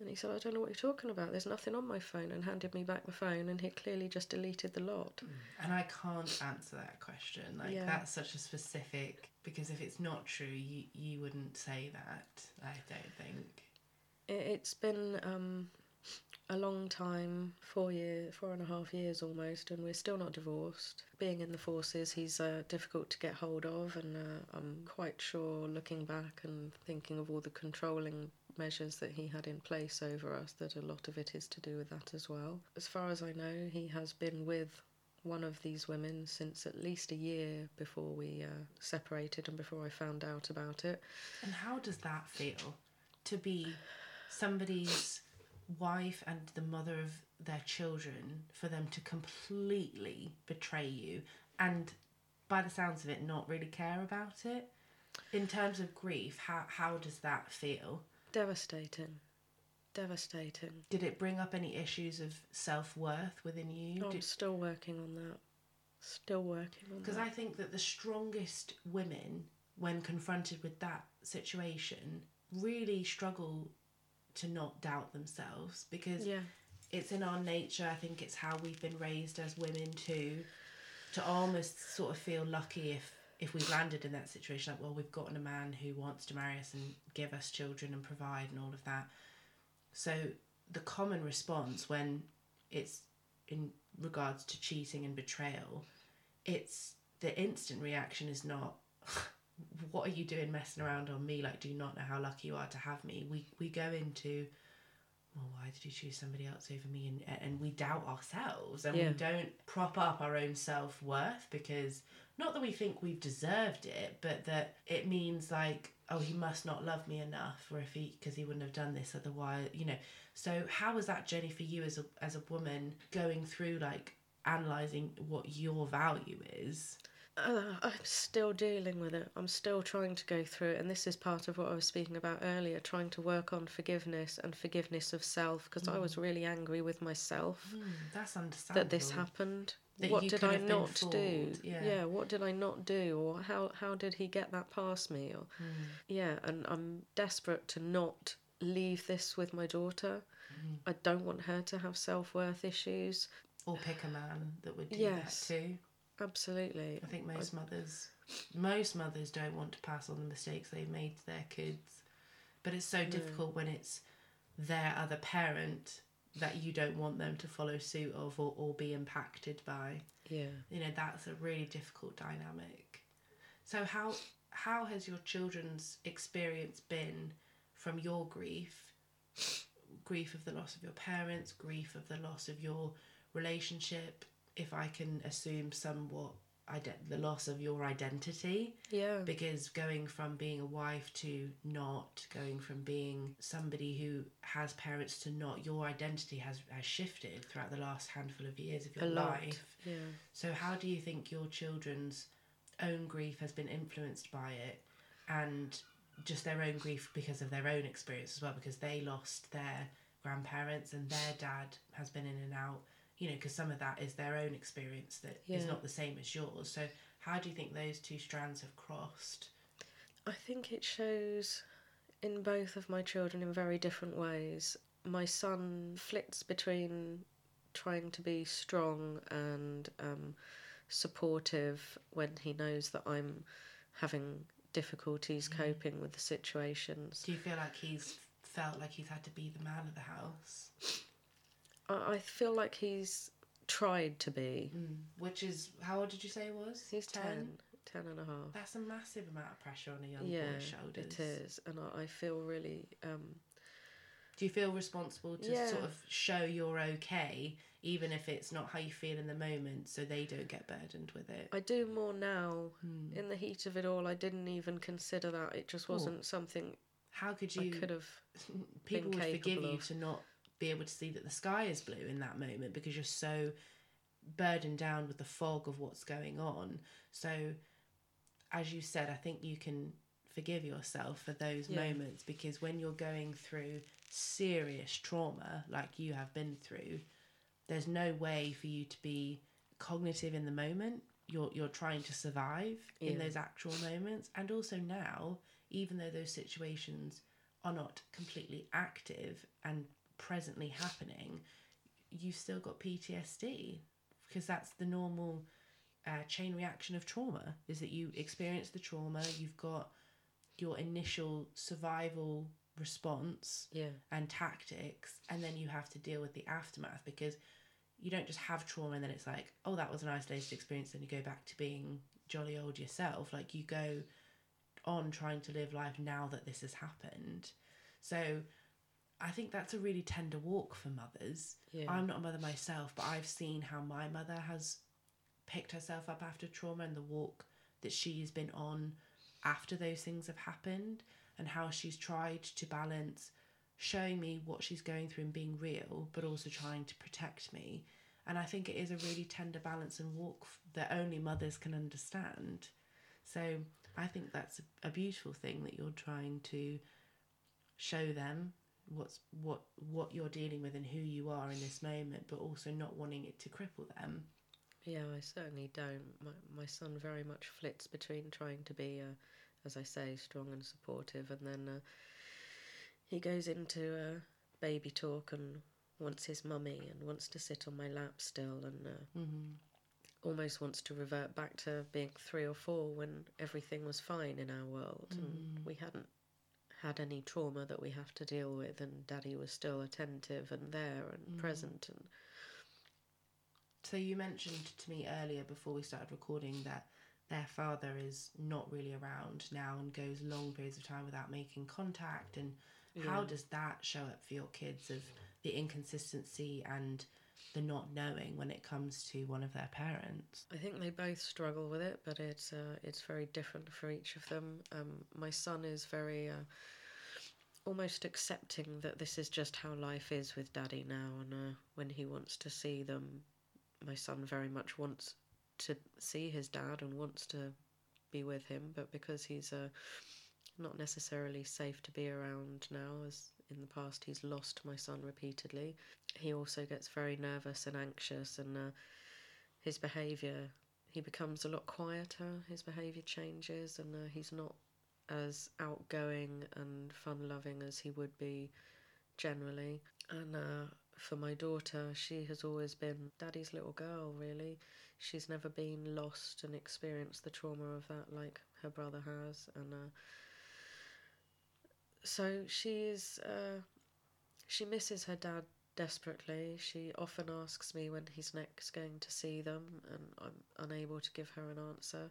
And he said, I don't know what you're talking about. There's nothing on my phone, and handed me back the phone, and he clearly just deleted the lot. Mm. And I can't answer that question. Like Yeah. that's such a specific because if it's not true, you you wouldn't say that. I don't think. It, it's been um, a long time four year, four and a half years almost, and we're still not divorced. Being in the forces, he's uh, difficult to get hold of, and uh, I'm quite sure, looking back and thinking of all the controlling measures that he had in place over us, that a lot of it is to do with that as well. As far as I know, he has been with one of these women since at least a year before we uh, separated and before I found out about it. And how does that feel to be somebody's wife and the mother of their children for them to completely betray you and by the sounds of it not really care about it? In terms of grief, how how does that feel? Devastating. Devastating. Did it bring up any issues of self worth within you? Oh, I'm Did- still working on that. Still working on Because. I think that the strongest women when confronted with that situation, really struggle to not doubt themselves because Yeah. it's in our nature. I think it's how we've been raised as women too, to almost sort of feel lucky if if we've landed in that situation. Like, well, we've gotten a man who wants to marry us and give us children and provide and all of that. So the common response when it's in regards to cheating and betrayal, it's the instant reaction is not <laughs> what are you doing messing around on me? Like do you not know how lucky you are to have me. We we go into well why did you choose somebody else over me? And and we doubt ourselves and Yeah. we don't prop up our own self-worth because not that we think we've deserved it but that it means like oh he must not love me enough or if he because he wouldn't have done this otherwise you know. So how was that journey for you as a as a woman going through like analyzing what your value is Uh, I'm still dealing with it. I'm still trying to go through it, and this is part of what I was speaking about earlier trying to work on forgiveness and forgiveness of self because I was really angry with myself Hmm, that's understandable that this happened. That what did I not do? fooled, yeah. what did I not do? Or how, how did he get that past me? Or, Hmm. Yeah, and I'm desperate to not leave this with my daughter. Hmm. I don't want her to have self worth issues. or pick a man that would do Yes. that too Absolutely. I think most mothers, most mothers don't want to pass on the mistakes they've made to their kids, but it's so difficult when it's their other parent that you don't want them to follow suit of or, or be impacted by. Yeah. You know that's a really difficult dynamic. So how how has your children's experience been from your grief, grief of the loss of your parents, grief of the loss of your relationship, if I can assume somewhat ident- the loss of your identity Yeah. because going from being a wife to not going from being somebody who has parents to not your identity has, has shifted throughout the last handful of years of your A lot. life Yeah. so how do you think your children's own grief has been influenced by it and just their own grief because of their own experience as well because they lost their grandparents and their dad has been in and out you know because some of that is their own experience that is Yeah. not the same as yours so how do you think those two strands have crossed I think it shows in both of my children in very different ways. My son flits between trying to be strong and um, supportive when he knows that I'm having difficulties coping with the situations. do you feel like he's felt like he's had to be the man of the house I, feel like he's tried to be. which is how old did you say he was He's 10, 10 and a half. that's a massive amount of pressure on a young Yeah, boy's shoulders it is. And I, I feel really um, Do you feel responsible to Yeah. sort of show you're okay, even if it's not how you feel in the moment, so they don't get burdened with it? I do more now. In the heat of it all, I didn't even consider that. It just wasn't something How could you? could have. <laughs> people would forgive capable you of. to not be able to see that the sky is blue in that moment because you're so burdened down with the fog of what's going on. So, as you said, I think you can forgive yourself for those Yeah. moments because when you're going through serious trauma like you have been through, there's no way for you to be cognitive in the moment. You're you're trying to survive in those actual moments, and also now, even though those situations are not completely active and presently happening, you've still got PTSD because that's the normal uh, chain reaction of trauma. Is that you experience the trauma, you've got your initial survival response Yeah. and tactics, and then you have to deal with the aftermath because you don't just have trauma and then it's like, oh, that was an isolated experience, and you go back to being jolly old yourself. Like you go on trying to live life now that this has happened. So I think that's a really tender walk for mothers. Yeah. I'm not a mother myself, but I've seen how my mother has picked herself up after trauma and the walk that she's been on after those things have happened and how she's tried to balance showing me what she's going through and being real but also trying to protect me and i think it is a really tender balance and walk that only mothers can understand so i think that's a, a beautiful thing that you're trying to show them what's what what you're dealing with and who you are in this moment but also not wanting it to cripple them Yeah, I certainly don't. My, my son very much flits between trying to be a as I say, strong and supportive. And then uh, he goes into uh, baby talk and wants his mummy and wants to sit on my lap still and uh, Mm-hmm. almost wants to revert back to being three or four when everything was fine in our world Mm. and we hadn't had any trauma that we have to deal with and daddy was still attentive and there and Mm. present and So you mentioned to me earlier before we started recording that their father is not really around now and goes long periods of time without making contact and how does that show up for your kids of the inconsistency and the not knowing when it comes to one of their parents? I think they both struggle with it, but it's uh, it's very different for each of them. Um, my son is very uh, almost accepting that this is just how life is with daddy now, and uh, when he wants to see them, my son very much wants to see his dad and wants to be with him, but because he's uh, not necessarily safe to be around now, as in the past he's lost my son repeatedly, he also gets very nervous and anxious and. Uh, his behaviour he becomes a lot quieter his behaviour changes and uh, he's not as outgoing and fun loving as he would be generally and uh, for my daughter she has always been daddy's little girl really she's never been lost and experienced the trauma of that like her brother has and uh, so she's uh, she misses her dad desperately. She often asks me when he's next going to see them, and I'm unable to give her an answer.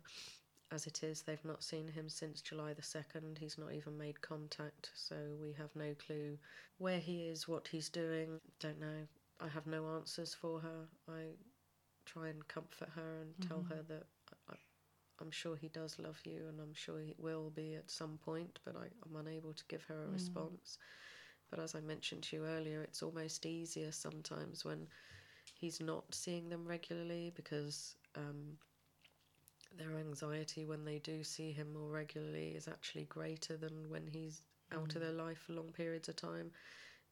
As it is, they've not seen him since July the 2nd. He's not even made contact, so we have no clue where he is, what he's doing. Don't know. I have no answers for her. I try and comfort her and tell her that I, I'm sure he does love you and I'm sure he will be at some point, but I, I'm unable to give her a response. But as I mentioned to you earlier, it's almost easier sometimes when he's not seeing them regularly because um, their anxiety when they do see him more regularly is actually greater than when he's out of their life for long periods of time.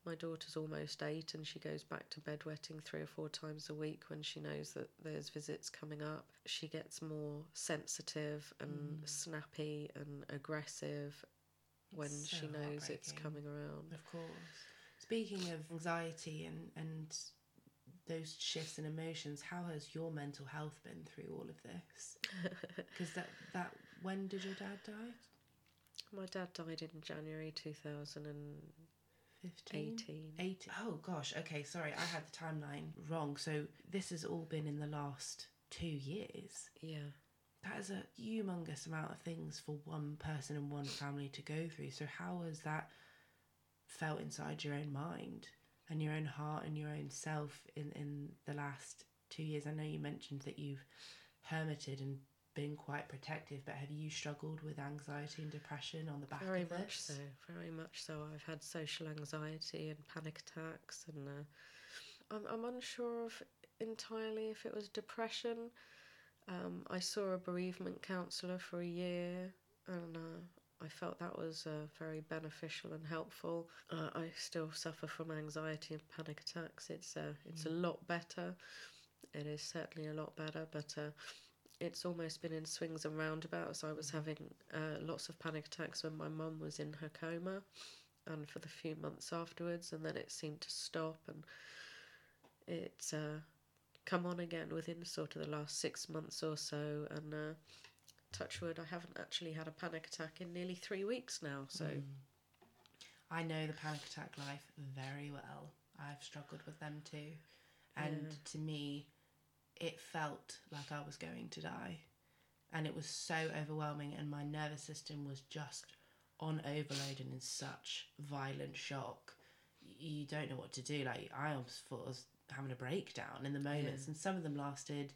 My daughter's almost eight and she goes back to bedwetting three or four times a week when she knows that there's visits coming up. She gets more sensitive and mm. snappy and aggressive when so she knows it's coming around. Of course. Speaking of anxiety and, and those shifts in emotions, how has your mental health been through all of this? <laughs> Because that, that when did your dad die? My dad died in January 2018. 15? 18. Oh gosh, okay, sorry, I had the timeline wrong. So this has all been in the last two years. Yeah. That is a humongous amount of things for one person and one family to go through. So how has that felt inside your own mind and your own heart and your own self in, in the last two years? I know you mentioned that you've hermited and been quite protective, but have you struggled with anxiety and depression on the back Very of this? Very much so. Very much so. I've had social anxiety and panic attacks, and uh, I'm I'm unsure of entirely if it was depression. Um, I saw a bereavement counsellor for a year, and uh, I felt that was uh, very beneficial and helpful. Uh, I still suffer from anxiety and panic attacks. It's uh, it's a lot better. It is certainly a lot better, but. It's almost been in swings and roundabouts. I was having uh, lots of panic attacks when my mum was in her coma, and for the few months afterwards, and then it seemed to stop, and it's uh, come on again within sort of the last six months or so. And uh, touch wood, I haven't actually had a panic attack in nearly three weeks now. So I know the panic attack life very well. I've struggled with them too. And Yeah. to me, it felt like I was going to die. And it was so overwhelming, and my nervous system was just on overload and in such violent shock. You don't know what to do. Like, I almost thought I was having a breakdown in the moments, Yeah. and some of them lasted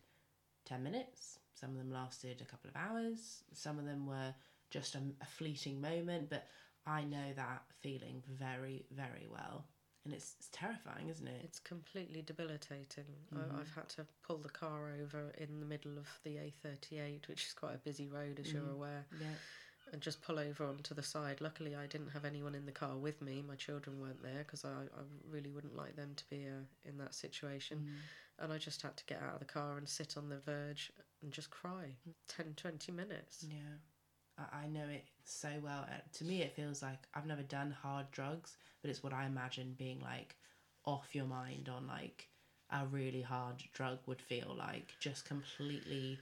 10 minutes, some of them lasted a couple of hours, some of them were just a, a fleeting moment, but I know that feeling very, very well. And it's, it's terrifying, isn't it? it's completely debilitating. I, mm-hmm. I've had to pull the car over in the middle of the A38, which is quite a busy road, as you're mm-hmm. aware. Yeah. and just pull over onto the side. Luckily, I didn't have anyone in the car with me. My children weren't there because I, I really wouldn't like them to be uh, in that situation. Mm-hmm. And I just had to get out of the car and sit on the verge and just cry mm. 10, 20 minutes. Yeah. I, know it so well. To me, it feels like I've never done hard drugs, but it's what I imagine being like off your mind on like a really hard drug would feel like, just completely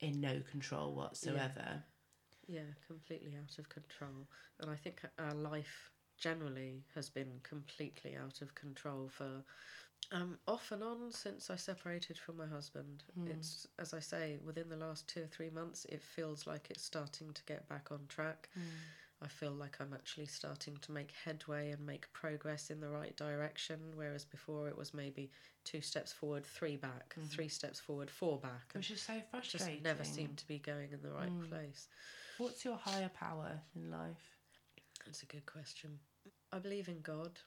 in no control whatsoever. Yeah, completely out of control. And I think our life generally has been completely out of control for um, off and on since I separated from my husband. Hmm. It's, as I say, within the last two or three months, it feels like it's starting to get back on track. I feel like I'm actually starting to make headway and make progress in the right direction, whereas before it was maybe two steps forward, three back, three steps forward, four back. Which is so it just frustrating. never seemed to be going in the right Mm. place. What's your higher power in life? That's a good question. I believe in God,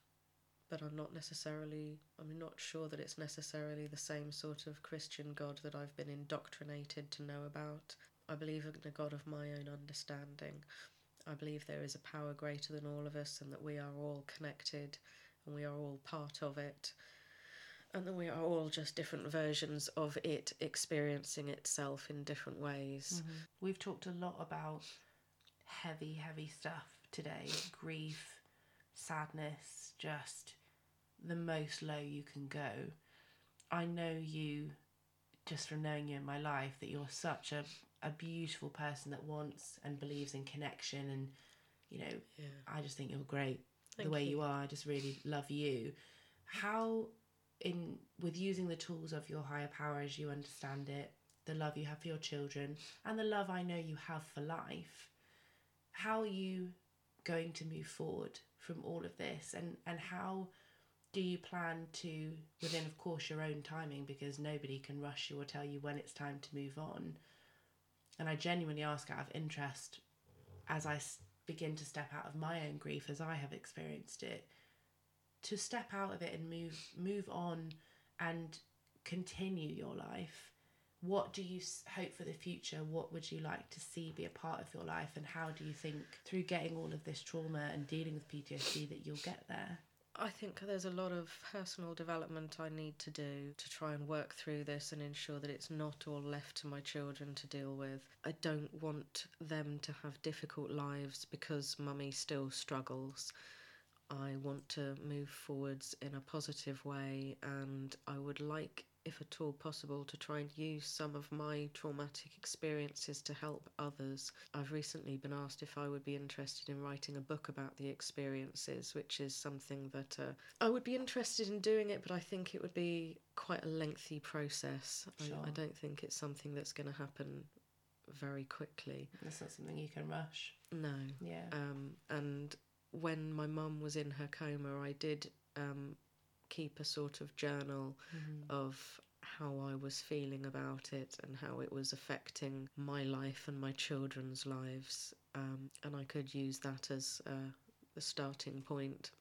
but I'm not necessarily, I'm not sure that it's necessarily the same sort of Christian God that I've been indoctrinated to know about. I believe in a God of my own understanding. I believe there is a power greater than all of us and that we are all connected and we are all part of it. And that we are all just different versions of it experiencing itself in different ways. Mm-hmm. We've talked a lot about heavy, heavy stuff today grief, sadness, just the most low you can go. I know you, just from knowing you in my life, that you're such a, a beautiful person that wants and believes in connection. And, you know, Yeah. I just think you're great the way you. you are. I just really love you. How, in with using the tools of your higher power as you understand it, the love you have for your children, and the love I know you have for life, how are you going to move forward from all of this? And and how do you plan to, within of course your own timing, because nobody can rush you or tell you when it's time to move on. And I genuinely ask out of interest, as i begin to step out of my own grief as I have experienced it, to step out of it and move move on and continue your life. What do you hope for the future? What would you like to see be a part of your life? And how do you think, through getting all of this trauma and dealing with PTSD, that you'll get there? I think there's a lot of personal development I need to do to try and work through this and ensure that it's not all left to my children to deal with. I don't want them to have difficult lives because mummy still struggles. I want to move forwards in a positive way and I would like if at all possible to try and use some of my traumatic experiences to help others. I've recently been asked if I would be interested in writing a book about the experiences, which is something that uh, I would be interested in doing it, but I think it would be quite a lengthy process. I, I don't think it's something that's going to happen very quickly. That's not something you can rush. No. Yeah. Um, and when my mum was in her coma, I did um, keep a sort of journal of how I was feeling about it and how it was affecting my life and my children's lives. Um, and I could use that as uh, the starting point.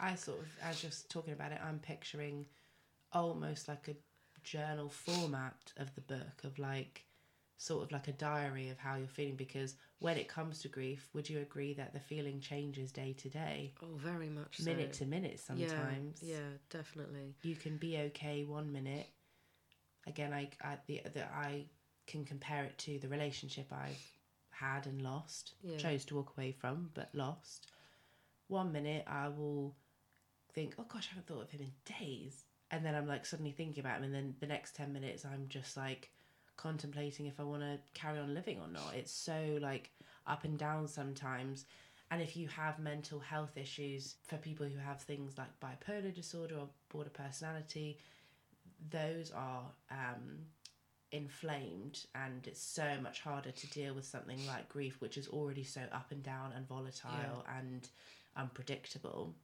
I sort of, as just talking about it, I'm picturing almost like a journal format of the book, of like sort of like a diary of how you're feeling. Because when it comes to grief, would you agree that the feeling changes day to day, Oh, very much so. minute to minute sometimes? Yeah, yeah, definitely. You can be okay one minute. Again, I, I the, the I can compare it to the relationship I've had and lost. Yeah. Chose to walk away from, but lost. One minute I will think, oh gosh, I haven't thought of him in days. And then I'm like suddenly thinking about him, and then the next 10 minutes I'm just like contemplating if I want to carry on living or not. It's so like up and down sometimes. And if you have mental health issues, for people who have things like bipolar disorder or border personality, those are um, inflamed and it's so much harder to deal with something like grief, which is already so up and down and volatile and unpredictable.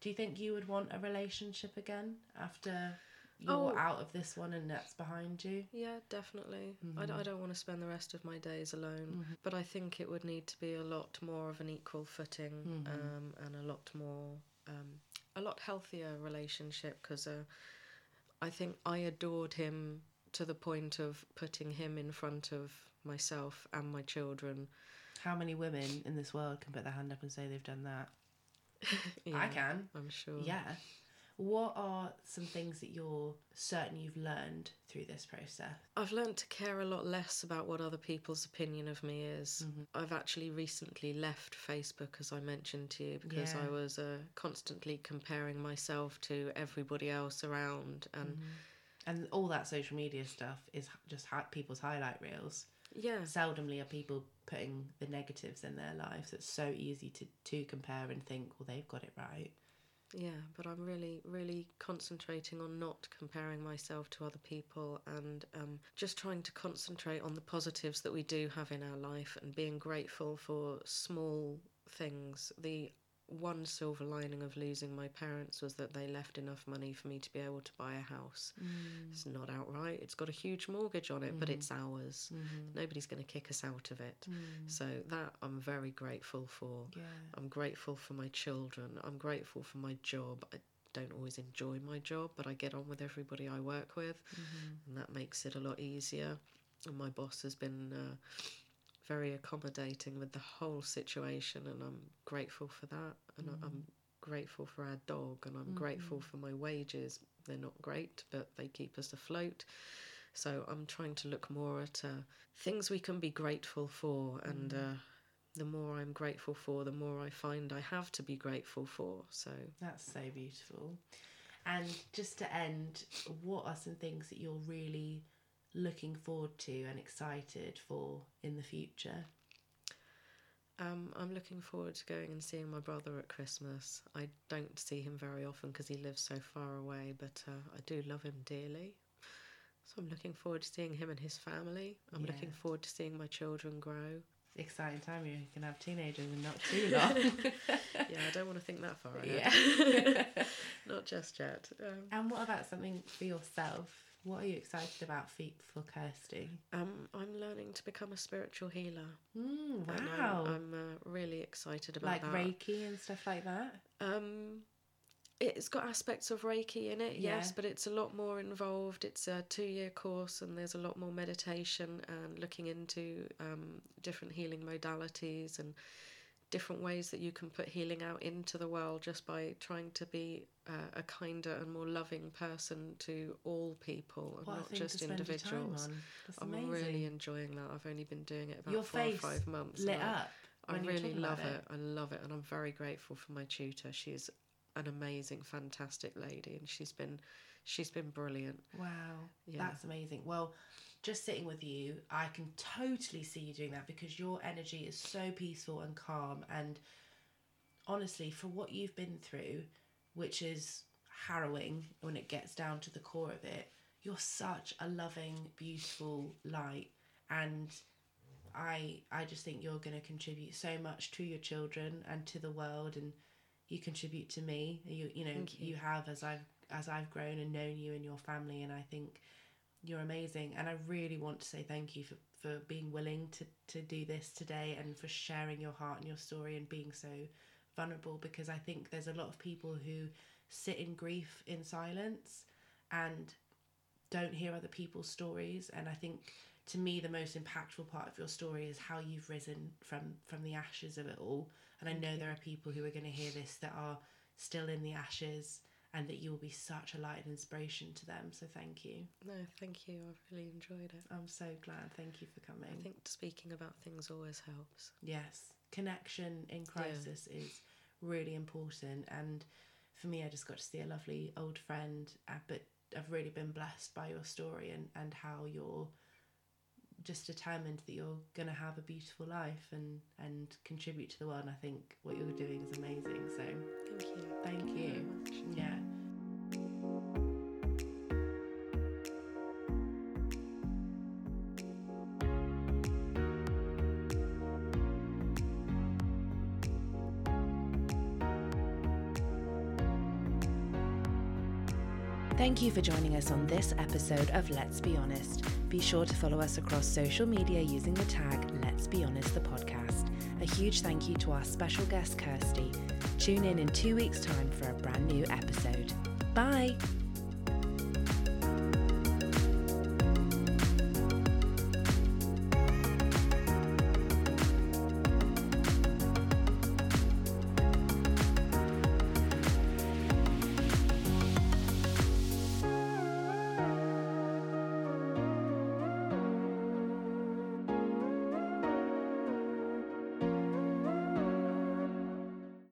Do you think you would want a relationship again after you're Oh. out of this one and that's behind you? Yeah, definitely. I d- I, don't want to spend the rest of my days alone, but I think it would need to be a lot more of an equal footing um, and a lot more, um, a lot healthier relationship because uh, I think I adored him to the point of putting him in front of myself and my children. How many women in this world can put their hand up and say they've done that? <laughs> I can. I'm sure. Yeah. What are some things that you're certain you've learned through this process? I've learned to care a lot less about what other people's opinion of me is. Mm-hmm. I've actually recently left Facebook, as I mentioned to you, because Yeah. I was uh, constantly comparing myself to everybody else around. And Mm-hmm. And all that social media stuff is just hi- people's highlight reels. yeah, Seldomly are people putting the negatives in their lives. It's so easy to, to compare and think, well, they've got it right. Yeah, but I'm really, really concentrating on not comparing myself to other people and um, just trying to concentrate on the positives that we do have in our life and being grateful for small things. The one silver lining of losing my parents was that they left enough money for me to be able to buy a house. Mm. It's not outright, it's got a huge mortgage on it, but it's mm. ours. Mm-hmm. Nobody's going to kick us out of it. Mm. So that I'm very grateful for. Yeah. I'm grateful for my children. I'm grateful for my job. I don't always enjoy my job, but I get on with everybody I work with, mm-hmm. and that makes it a lot easier. And my boss has been uh, very accommodating with the whole situation, and I'm grateful for that. And I- I'm grateful for our dog, and I'm grateful for my wages. They're not great, but they keep us afloat. So I'm trying to look more at uh, things we can be grateful for, and uh, the more I'm grateful for, the more I find I have to be grateful for. So That's so beautiful. And just to end, what are some things that you're really looking forward to and excited for in the future? um, I'm looking forward to going and seeing my brother at Christmas. I don't see him very often because he lives so far away, but uh, I do love him dearly. So I'm looking forward to seeing him and his family. I'm looking forward to seeing my children grow. Exciting time you can have teenagers in not too long. <laughs> Yeah, I don't want to think that far ahead. <laughs> yeah. <laughs> Not just yet. Um, and what about something for yourself? What are you excited about for, for Kirsty? um, I'm learning to become a spiritual healer. Mm, and I'm- wow. I'm, uh, really excited about like that. Reiki and stuff like that? Um, it's got aspects of Reiki in it, Yeah. yes, but it's a lot more involved. It's a two year course, and there's a lot more meditation and looking into um, different healing modalities and different ways that you can put healing out into the world just by trying to be uh, a kinder and more loving person to all people and What not just to spend time individuals. I'm amazing. really enjoying that. I've only been doing it about Your four face or five months. lit up. I when you were really love about it. I love it, and I'm very grateful for my tutor. She's an amazing, fantastic lady, and she's been she's been brilliant. Wow, Yeah. that's amazing. Well, just sitting with you, I can totally see you doing that because your energy is so peaceful and calm. And honestly, for what you've been through, which is harrowing when it gets down to the core of it, you're such a loving, beautiful light. And I, I just think you're going to contribute so much to your children and to the world, and you contribute to me. You, you know, Thank you. you have as I've as I've grown and known you and your family, and I think you're amazing. And I really want to say thank you for, for being willing to, to do this today and for sharing your heart and your story and being so vulnerable because I think there's a lot of people who sit in grief in silence and don't hear other people's stories. And I think to me the most impactful part of your story is how you've risen from from the ashes of it all. And I know there are people who are going to hear this that are still in the ashes and that you will be such a light and inspiration to them. So thank you. No, thank you. I've really enjoyed it. I'm so glad. Thank you for coming. I think speaking about things always helps. Yes, connection in crisis is really important. And for me, I just got to see a lovely old friend, uh, but I've really been blessed by your story and, and how you're just determined that you're going to have a beautiful life and, and contribute to the world. And I think what you're doing is amazing. So Thank you. thank you. much. Yeah. Thank you for joining us on this episode of Let's Be Honest. Be sure to follow us across social media using the tag Let's Be Honest the podcast. A huge thank you to our special guest Kirsty. Tune in in two weeks' time for a brand new episode. Bye!